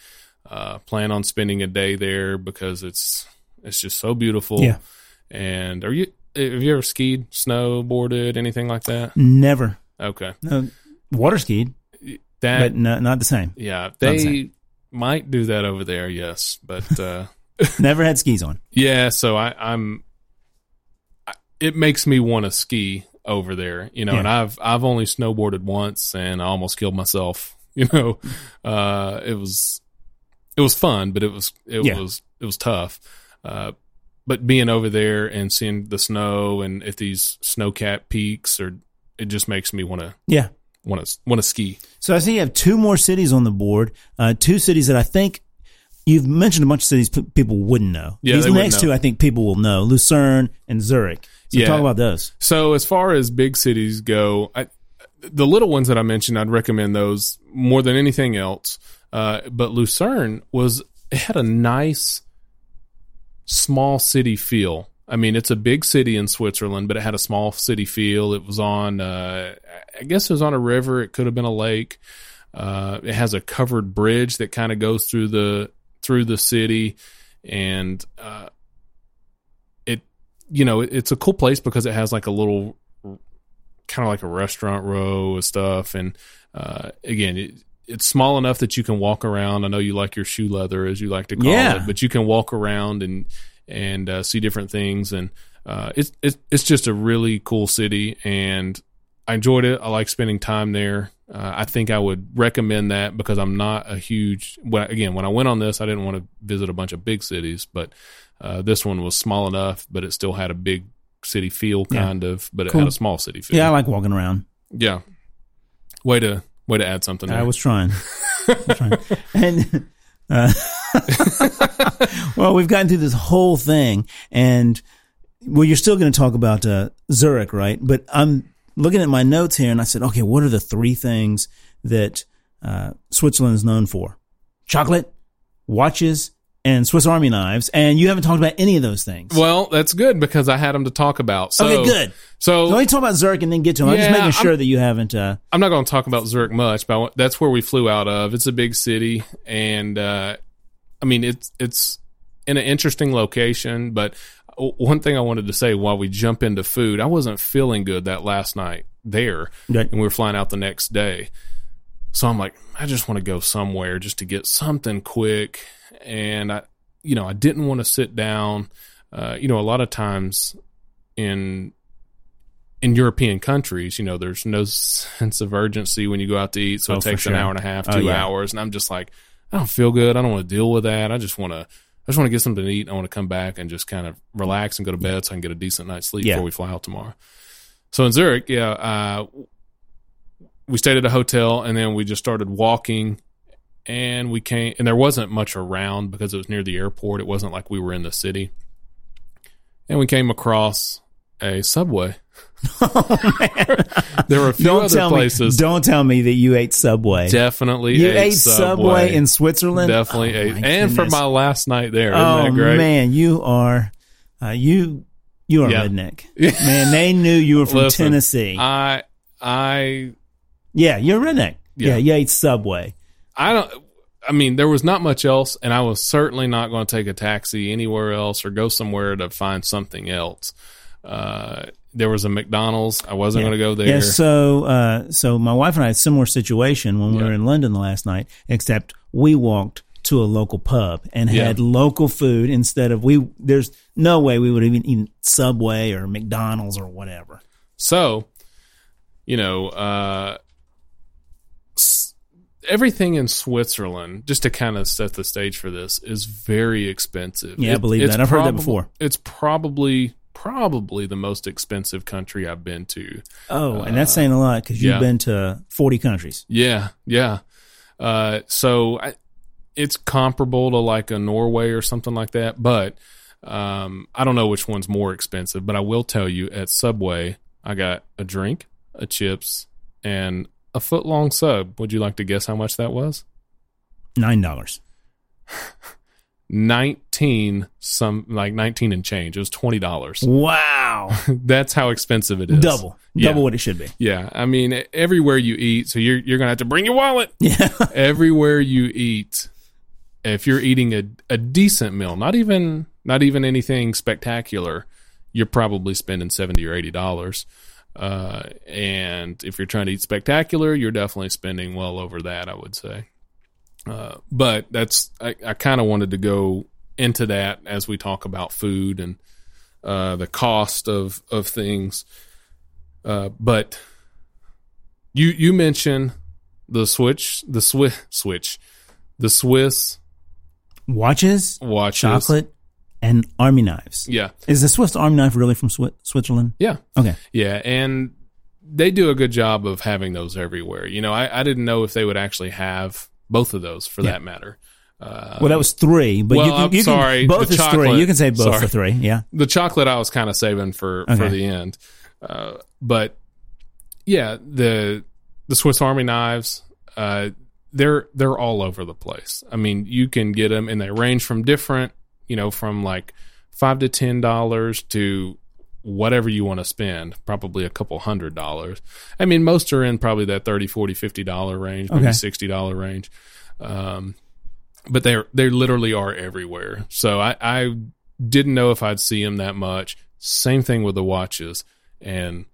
C: uh, plan on spending a day there because it's it's just so beautiful.
B: Yeah.
C: And are you have you ever skied, snowboarded, anything like that?
B: Never,
C: Okay.
B: no, water skied,
C: That
B: but no, not the same.
C: yeah,
B: the
C: they
B: same.
C: might do that over there, yes, but uh
B: Never had skis on.
C: Yeah, so I, I'm. It makes me want to ski over there, you know.
B: Yeah.
C: And I've I've only snowboarded once, and I almost killed myself. You know, uh, it was it was fun, but it was it
B: Yeah.
C: was it was tough. Uh, but being over there and seeing the snow and at these snow capped peaks, or it just makes me want to
B: Yeah.
C: want to want to ski.
B: So I see you have two more cities on the board. Uh, two cities that I think you've mentioned a bunch of cities people wouldn't know.
C: Yeah,
B: These next two I think people will know: Lucerne and Zurich. So
C: Yeah.
B: talk about those.
C: So as far as big cities go, I, the little ones that I mentioned, I'd recommend those more than anything else. Uh, but Lucerne was it had a nice small city feel. I mean, it's a big city in Switzerland, but it had a small city feel. It was on, uh, I guess it was on a river. It could have been a lake. Uh, it has a covered bridge that kind of goes through the through the city, and uh, you know it, it's a cool place because it has like a little kind of like a restaurant row of stuff, and uh, again. It, it's small enough that you can walk around. I know you like your shoe leather, as you like to call
B: Yeah.
C: it, but you can walk around and and uh, see different things. And uh, it's it's it's just a really cool city, and I enjoyed it. I like spending time there. Uh, I think I would recommend that because I'm not a huge. Well, again, when I went on this, I didn't want to visit a bunch of big cities, but uh, this one was small enough, but it still had a big city feel,
B: Yeah.
C: kind of, but it had a small city feel.
B: Yeah, I like walking around.
C: yeah. Way to way to add something.
B: I
C: there.
B: was trying. I was trying. And uh, well, we've gotten through this whole thing, and well, you're still going to talk about uh, Zurich, right? But I'm looking at my notes here, and I said, okay, what are the three things that uh, Switzerland is known for? Chocolate, watches, and Swiss Army knives. And you haven't talked about any of those things.
C: Well, that's good because I had them to talk about. So,
B: okay, good.
C: So
B: Let me talk about Zurich and then get to them. I'm just making sure
C: I'm-
B: that you haven't. Uh,
C: I'm not going to talk about Zurich much, but I that's where we flew out of. It's a big city, and uh, I mean it's it's in an interesting location. But one thing I wanted to say while we jump into food, I wasn't feeling good that last night there, and we were flying out the next day. So I'm like, I just want to go somewhere just to get something quick, and I, you know, I didn't want to sit down. Uh, you know, a lot of times in in European countries, you know, there's no sense of urgency when you go out to eat, so
B: Oh,
C: it takes an hour and a half,
B: Oh,
C: two
B: yeah.
C: hours, and I'm just like, I don't feel good. I don't want to deal with that. I just want to, I just want to get something to eat. I want to come back and just kind of relax and go to bed so I can get a decent night's sleep
B: Yeah.
C: before we fly out tomorrow. So in Zurich, yeah, uh, we stayed at a hotel and then we just started walking and we came and there wasn't much around because it was near the airport. It wasn't like we were in the city. And we came across a subway. there were a few
B: Oh, don't
C: other
B: tell
C: places.
B: me. Don't tell me that you ate Subway.
C: Definitely
B: you
C: ate,
B: ate Subway. in Switzerland.
C: Definitely
B: Oh,
C: ate. And for my last night there, isn't
B: oh
C: that great?
B: man, you are uh, you you are
C: Yeah.
B: redneck. man, they knew you were from
C: Listen,
B: Tennessee.
C: I I
B: yeah, you're a redneck. Yeah.
C: Yeah.
B: you ate Subway.
C: I don't. I mean, there was not much else, and I was certainly not going to take a taxi anywhere else or go somewhere to find something else. Uh, there was a McDonald's. I wasn't
B: Yeah.
C: going to go there.
B: Yeah, so uh, so my wife and I had a similar situation when we
C: Yeah.
B: were in London the last night, except we walked to a local pub and
C: Yeah.
B: had local food instead of we. There's no way we would have even eaten Subway or McDonald's or whatever.
C: So, you know, uh, everything in Switzerland, just to kind of set the stage for this, is very expensive.
B: Yeah, I believe that. I've heard that before.
C: It's probably probably the most expensive country I've been to.
B: Oh, and that's saying a lot because you've
C: yeah.
B: been to 40 countries.
C: Yeah, yeah. Uh, so I, it's comparable to like a Norway or something like that, but um, I don't know which one's more expensive. But I will tell you, at Subway, I got a drink, a chips, and a foot long sub. Would you like to guess how much that was?
B: Nine dollars.
C: Nineteen some like nineteen and change. It was twenty dollars.
B: Wow,
C: That's how expensive it is.
B: double,
C: Yeah.
B: double what it should be.
C: Yeah, I mean everywhere you eat, so you're you're gonna have to bring your wallet.
B: Yeah,
C: everywhere you eat if you're eating a, a decent meal not even not even anything spectacular you're probably spending 70 or 80 dollars uh, and if you're trying to eat spectacular you're definitely spending well over that i would say. Uh, but that's i, I kind of wanted to go into that as we talk about food and uh, the cost of of things. Uh, but you you mentioned the switch the Swiss switch the Swiss
B: watches,
C: watches.
B: Chocolate, and army knives.
C: yeah
B: Is the Swiss army knife really from Swi- Switzerland?
C: yeah
B: Okay,
C: yeah and they do a good job of having those everywhere you know I, I didn't know if they would actually have both of those for
B: Yeah.
C: that matter uh,
B: well that was three, but
C: well,
B: you can, you can
C: sorry,
B: both is three. You can say both
C: sorry.
B: for three. Yeah,
C: the chocolate I was kind of saving for for the end. Uh, but yeah, the the Swiss Army knives, uh, they're they're all over the place. I mean, you can get them, and they range from different, you know, from like five to ten dollars to whatever you want to spend, probably a couple hundred dollars. I mean, most are in probably that 30, 40, 50 dollar range, maybe
B: Okay.
C: 60 dollar range. Um, but they're, they literally are everywhere. So I, I didn't know if I'd see them that much. Same thing with the watches. And,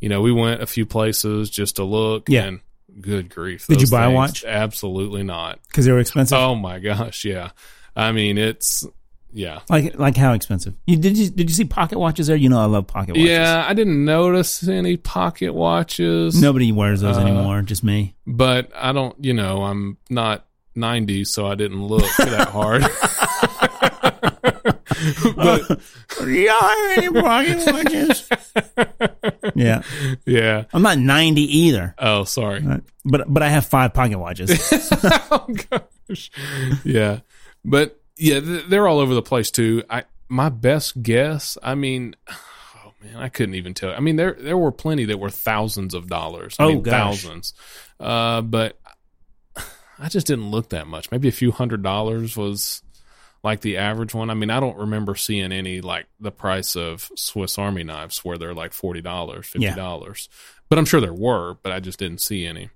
C: you know, we went a few places just to look
B: Yeah.
C: and good grief.
B: Did you buy a watch?
C: Absolutely not.
B: because they were expensive.
C: Oh my gosh. Yeah. I mean, it's, yeah.
B: Like like how expensive? You did you did you see pocket watches there? You know I love pocket watches.
C: Yeah, I didn't notice any pocket watches.
B: Nobody wears those
C: Uh,
B: anymore, just me.
C: But I don't, you know, I'm not 90, so I didn't look that hard. but
B: Y'all have any pocket watches? yeah.
C: yeah.
B: I'm not 90 either.
C: Oh, sorry.
B: But but I have five pocket watches.
C: oh gosh. Yeah. But yeah, they're all over the place too. I my best guess, I mean, oh man, I couldn't even tell. I mean, there there were plenty that were thousands of dollars. I
B: Oh,
C: mean,
B: gosh.
C: thousands. Uh, but I just didn't look that much. Maybe a few hundred dollars was like the average one. I mean, I don't remember seeing any like the price of Swiss Army knives where they're like forty dollars, fifty dollars. But I'm sure there were, but I just didn't see any.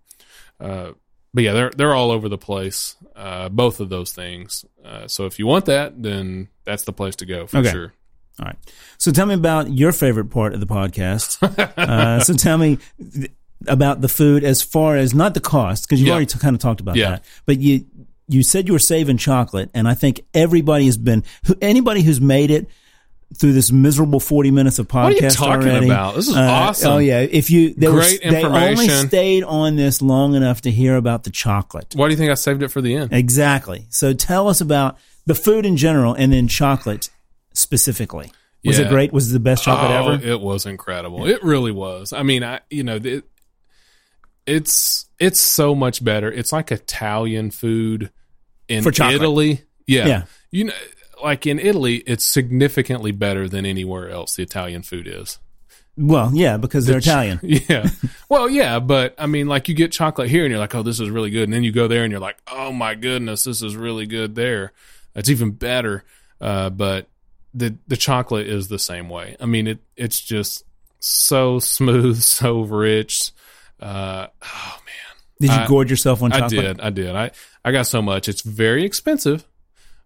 C: Uh, but yeah, they're they're all over the place. Uh, both of those things. Uh, so if you want that, then that's the place to go for
B: Okay.
C: sure.
B: All right. So tell me about your favorite part of the podcast. uh, so tell me th- about the food as far as not the cost because you've
C: Yeah.
B: already t- kind of talked about
C: Yeah.
B: that. But you you said you were saving chocolate, and I think everybody has been who, anybody who's made it through this miserable forty minutes of podcast.
C: What are you talking
B: already,
C: about? This is
B: uh,
C: awesome.
B: Oh yeah, if you they were-
C: Great
B: they only stayed on this long enough to hear about the chocolate.
C: Why do you think I saved it for the end?
B: Exactly. So tell us about the food in general, and then chocolate specifically. Was it great? Was it the best chocolate
C: oh,
B: ever?
C: It was incredible. It really was. I mean, I you know, it, it's it's so much better. It's like Italian food in. Italy. Yeah.
B: Yeah.
C: You know, like in Italy, it's significantly better than anywhere else the Italian food is.
B: Well, yeah, because they're Italian.
C: Yeah. well, yeah, but I mean, like you get chocolate here and you're like, oh, this is really good. And then you go there and you're like, oh my goodness, this is really good there. It's even better. Uh, but the the chocolate is the same way. I mean, it it's just so smooth, so rich. Uh, oh man,
B: Did you
C: I-
B: gorge yourself on chocolate?
C: I did, I did. I I got so much. It's very expensive,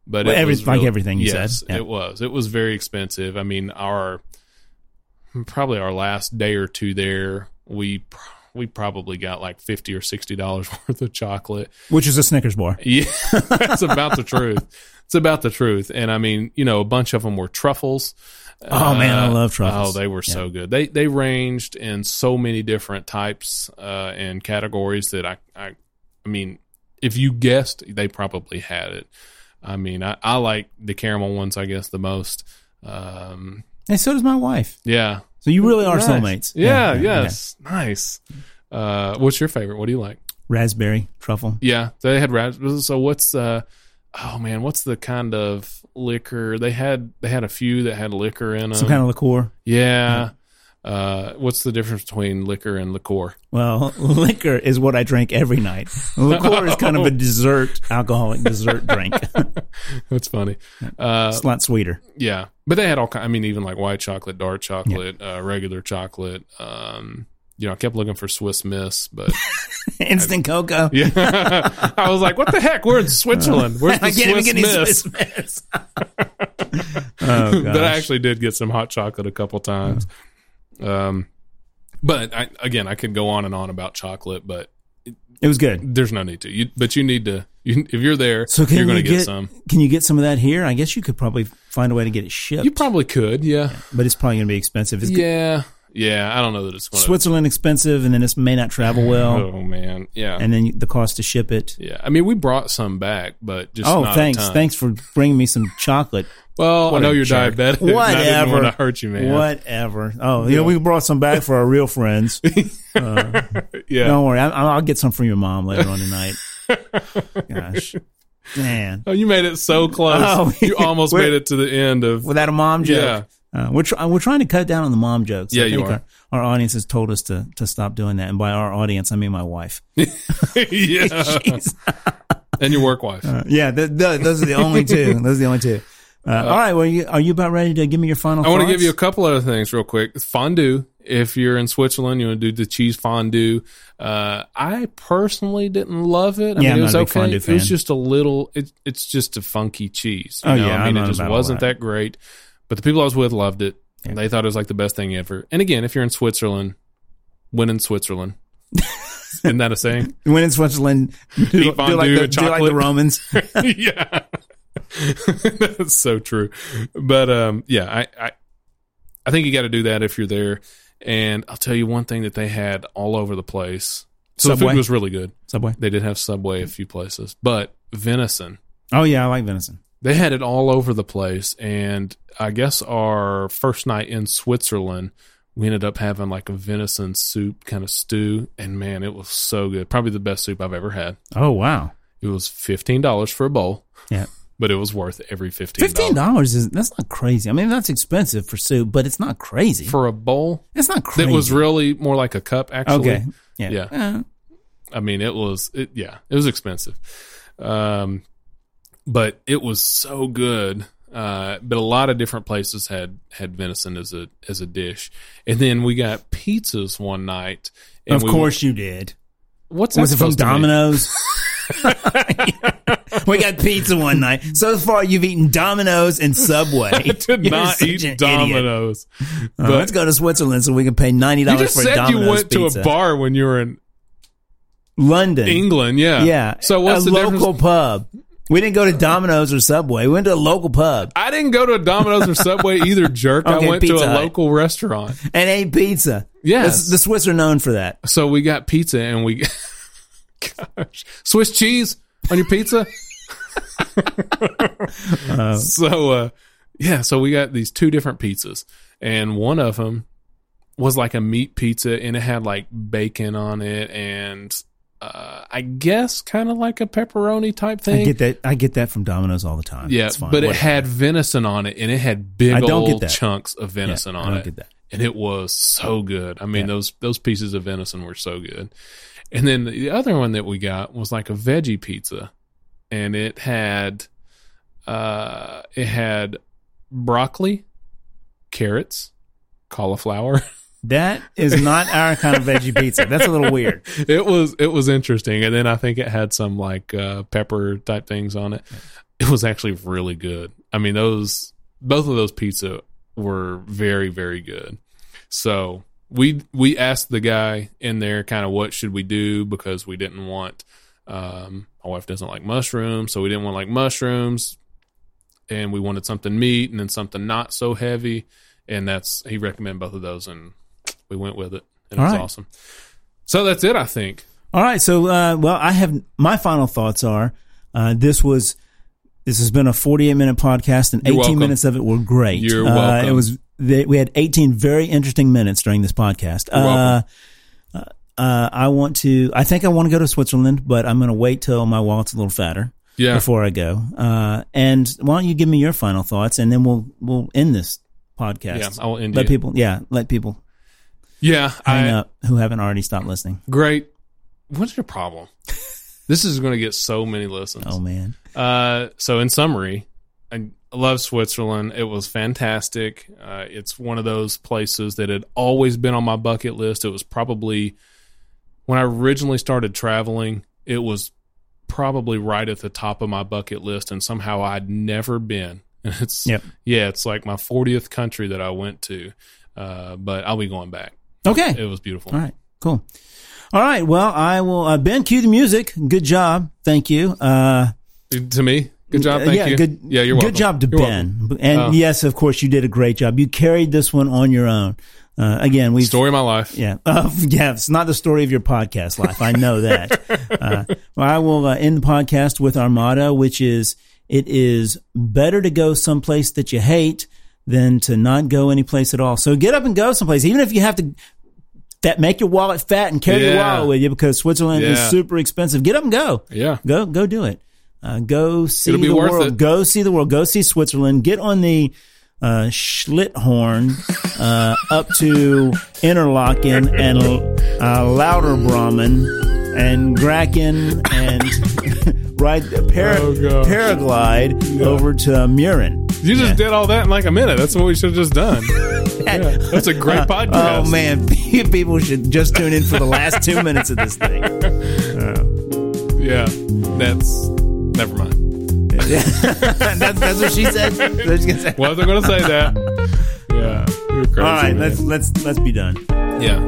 C: but
B: Well,
C: it
B: every-
C: was
B: like
C: real-
B: everything you
C: yes,
B: said. Yeah.
C: it was. It was very expensive. I mean, our probably our last day or two there, we we probably got like fifty or sixty dollars worth of chocolate.
B: Which is a Snickers bar.
C: Yeah, that's about the truth. It's about the truth. And I mean, you know, a bunch of them were truffles.
B: Oh, man, I
C: Uh,
B: love truffles.
C: Oh, they were so good. They they ranged in so many different types uh, and categories that I, I I mean, if you guessed, they probably had it. I mean, I, I like the caramel ones, I guess, the most. Um,
B: And so does my wife.
C: yeah.
B: So you really are
C: Nice.
B: soulmates.
C: Yeah,
B: yeah.
C: yes. Nice. Uh, what's your favorite? What do you like?
B: Raspberry, truffle.
C: Yeah, they had raspberries. So what's uh oh man, what's the kind of liquor they had? They had a few that had liquor in them.
B: Some kind of liqueur.
C: yeah. Uh, what's the difference between liquor and liqueur?
B: Well, liquor is what I drink every night. Liqueur is kind of a dessert, alcoholic dessert drink.
C: That's funny. Uh,
B: it's a lot sweeter.
C: yeah, but they had all kind. I mean, even like white chocolate, dark chocolate, uh, regular chocolate. Um, you know, I kept looking for Swiss Miss, but
B: Instant cocoa.
C: yeah, I was like, what the heck? We're in Switzerland. Where's the
B: I can't even
C: Swiss
B: get any
C: Miss?
B: Swiss Miss. oh,
C: but I actually did get some hot chocolate a couple times. Um, but I, again, I could go on and on about chocolate, but
B: It was good.
C: there's no need to. You, but you need to. You, if you're there,
B: So can
C: you're going
B: you
C: to get,
B: get,
C: some.
B: Can you get some of that here? I guess you could probably find a way to get it shipped,
C: You probably could, yeah,
B: but it's probably going to be expensive. It's
C: yeah, yeah. I don't know that it's going to.
B: Switzerland expensive, and then it may not travel well,
C: Oh man, yeah,
B: and then the cost to ship it.
C: yeah. I mean, we brought some back, but just
B: Oh,
C: not a
B: thanks,
C: ton.
B: thanks for bringing me some chocolate.
C: Well,
B: What
C: I know
B: a
C: you're
B: jerk.
C: diabetic. and I didn't
B: Whatever.
C: want to hurt you, man.
B: Whatever. Oh, yeah, we brought some back for our real friends.
C: Uh, yeah,
B: Don't worry, I, I'll get some from your mom later on tonight. Gosh, man,
C: Oh, you made it so close.
B: Oh,
C: you almost
B: we're-
C: made it to the end of.
B: without a mom joke.
C: Yeah.
B: Uh, we're try- we're trying to cut down on the mom jokes.
C: Yeah,
B: I
C: you are.
B: Our, our audience has told us to to stop doing that, and by our audience, I mean my wife.
C: yeah, and your work wife.
B: Uh, yeah, th- th- those are the only two. Those are the only two. Uh, all right. Well, you, are you about ready to give me your final?
C: I want to give you a couple other things real quick. Fondue. If you're in Switzerland, you want to do the cheese fondue. Uh, I personally didn't love it. I
B: Yeah,
C: mean,
B: I'm
C: it was okay. It was just a little. It, it's just a funky cheese. you
B: Oh,
C: know?
B: yeah,
C: I
B: I'm
C: mean, it just wasn't
B: that.
C: that great. But the people I was with loved it.
B: Yeah.
C: They thought it was like the best thing ever. And again, if you're in Switzerland, win in Switzerland. Isn't that a saying?
B: when in Switzerland, do, do like the, do like the Romans.
C: yeah. That's so true. But um yeah, I I, I think you got to do that if you're there. And I'll tell you one thing that they had all over the place. So the
B: Subway?
C: food was really good.
B: Subway.
C: They did have Subway a few places, but venison.
B: Oh yeah, I like venison.
C: They had it all over the place and I guess our first night in Switzerland we ended up having like a venison soup kind of stew and man, it was so good. Probably the best soup I've ever had.
B: Oh wow.
C: It was $15 for a bowl.
B: Yeah.
C: But it was worth every $15.
B: Fifteen dollars is that's not crazy. I mean, that's expensive for soup, but it's not crazy.
C: for a bowl
B: it's not crazy.
C: that was really more like a cup actually
B: okay. Yeah.
C: Yeah.
B: Eh,
C: i mean it was it, yeah it was expensive um but it was so good uh but a lot of different places had had venison as a as a dish and then we got pizzas one night and
B: of
C: we-
B: course you did.
C: what's that
B: Was it from? Domino's? we got pizza one night. So far, you've eaten Domino's and Subway.
C: I did
B: You're
C: not eat. Domino's.
B: Uh,
C: But
B: let's go to Switzerland so we can pay ninety dollars for a
C: said
B: Domino's
C: you went
B: pizza.
C: to a bar when you were in
B: London,
C: England. Yeah.
B: Yeah.
C: So what's
B: a
C: the
B: local
C: difference?
B: pub? We didn't go to Domino's or Subway. We went to a local pub
C: I didn't go to a Domino's or Subway either, jerk.
B: Okay,
C: I went to
B: Pizza
C: a
B: Hut.
C: local restaurant.
B: and ate pizza.
C: Yes.
B: That's- the Swiss are known for that.
C: So we got pizza and we, gosh, Swiss cheese on your pizza. so, uh, yeah, so we got these two different pizzas and one of them was like a meat pizza and it had like bacon on it and, uh, I guess kind of like a pepperoni type thing.
B: I get that. I get that from Domino's all the time.
C: yeah, but it had venison on it and it had big
B: I don't get
C: old
B: that.
C: chunks of
B: Yeah,
C: venison
B: I
C: on
B: don't
C: it
B: get that.
C: and it was so good. I mean,
B: Yeah.
C: those those pieces of venison were so good. And then the other one that we got was like a veggie pizza, and it had uh it had broccoli, carrots, cauliflower.
B: That is not our kind of veggie pizza. That's a little weird.
C: it was it was interesting, and then I think it had some like uh, pepper type things on it. It was actually really good. I mean, those both of those pizza were very very good. So we we asked the guy in there kind of what should we do because we didn't want um, my wife doesn't like mushrooms, so we didn't want like mushrooms, and we wanted something meat and then something not so heavy, and that's he recommended both of those, and we went with it, and it was
B: right.
C: awesome. So that's it, I think.
B: All right. So, uh, well, I have my final thoughts are uh, this was this has been a 48 minute podcast, and
C: You're
B: 18
C: welcome.
B: minutes of it were great.
C: You're
B: Uh,
C: welcome.
B: it was they, we had 18 very interesting minutes during this podcast.
C: You're
B: uh,
C: welcome.
B: uh, I want to. I think I want to go to Switzerland, but I'm going to wait till my wallet's a little fatter
C: Yeah.
B: before I go. Uh, and why don't you give me your final thoughts, and then we'll we'll end this podcast.
C: Yeah, I will end
B: let people. Yeah, let people
C: Yeah,
B: hang
C: I,
B: up who haven't already stopped listening.
C: great. What's your problem? this is going to get so many listens.
B: Oh man.
C: Uh, so in summary, I love Switzerland. It was fantastic. Uh, it's one of those places that had always been on my bucket list. It was probably when I originally started traveling, it was probably right at the top of my bucket list, and somehow I'd never been. And it's
B: Yep.
C: yeah, it's like my 40th country that I went to, uh, but I'll be going back.
B: Okay.
C: It was beautiful.
B: All right, cool. All right, well, I will. Uh, ben, cue the music. Good job. Thank you. Uh,
C: To me, good job. Thank
B: yeah,
C: you.
B: Good,
C: yeah, you're welcome.
B: Good job to
C: You're
B: Ben.
C: welcome.
B: And
C: Oh.
B: yes, of course, you did a great job. You carried this one on your own. Uh, again, we
C: Story of my life.
B: Yeah, uh, yeah. It's not the story of your podcast life. I know that. uh, well, I will uh, end the podcast with our motto, which is: "It is better to go someplace that you hate than to not go any place at all." So get up and go someplace, even if you have to. That make your wallet fat and carry your wallet with you because Switzerland is super expensive. Get up and go.
C: Yeah.
B: Go go do it. Uh, go see the world.
C: it.
B: Go see the world. Go see Switzerland. Get on the uh, Schilthorn uh, up to Interlaken and uh, Lauterbrunnen and Grächen and ride para-
C: Oh,
B: paraglide over to Mürren.
C: You just
B: Yeah.
C: did all that in like a minute. That's what we should have just done. Yeah, that's a great oh, podcast.
B: Oh man, people should just tune in for the last two minutes of this thing.
C: Yeah, that's never mind.
B: that's, that's what she said. That's what she said.
C: Wasn't going to say that. Yeah, you're crazy.
B: All right,
C: man.
B: let's let's let's be done.
C: yeah,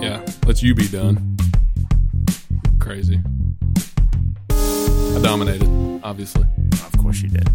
C: yeah. Let's you be done. Crazy. I dominated, obviously.
B: Of course you did.